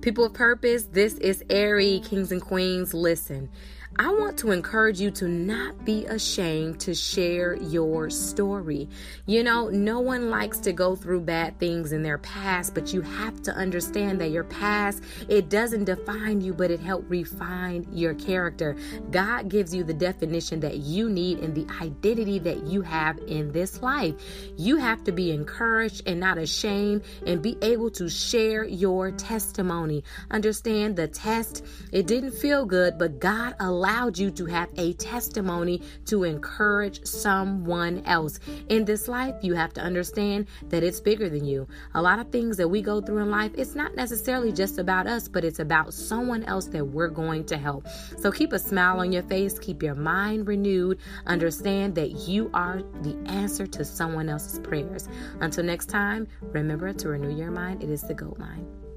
People of purpose, this is Airy, Kings and Queens. Listen, I want to encourage you to not be ashamed to share your story. You know, no one likes to go through bad things in their past, but you have to understand that your past, it doesn't define you, but it helped refine your character. God gives you the definition that you need and the identity that you have in this life. You have to be encouraged and not ashamed and be able to share your testimony. Understand the test, it didn't feel good, but God allowed allowed you to have a testimony to encourage someone else. In this life, you have to understand that it's bigger than you. A lot of things that we go through in life, it's not necessarily just about us, but it's about someone else that we're going to help. So keep a smile on your face, keep your mind renewed, understand that you are the answer to someone else's prayers. Until next time, remember to renew your mind. It is the GOAT mind.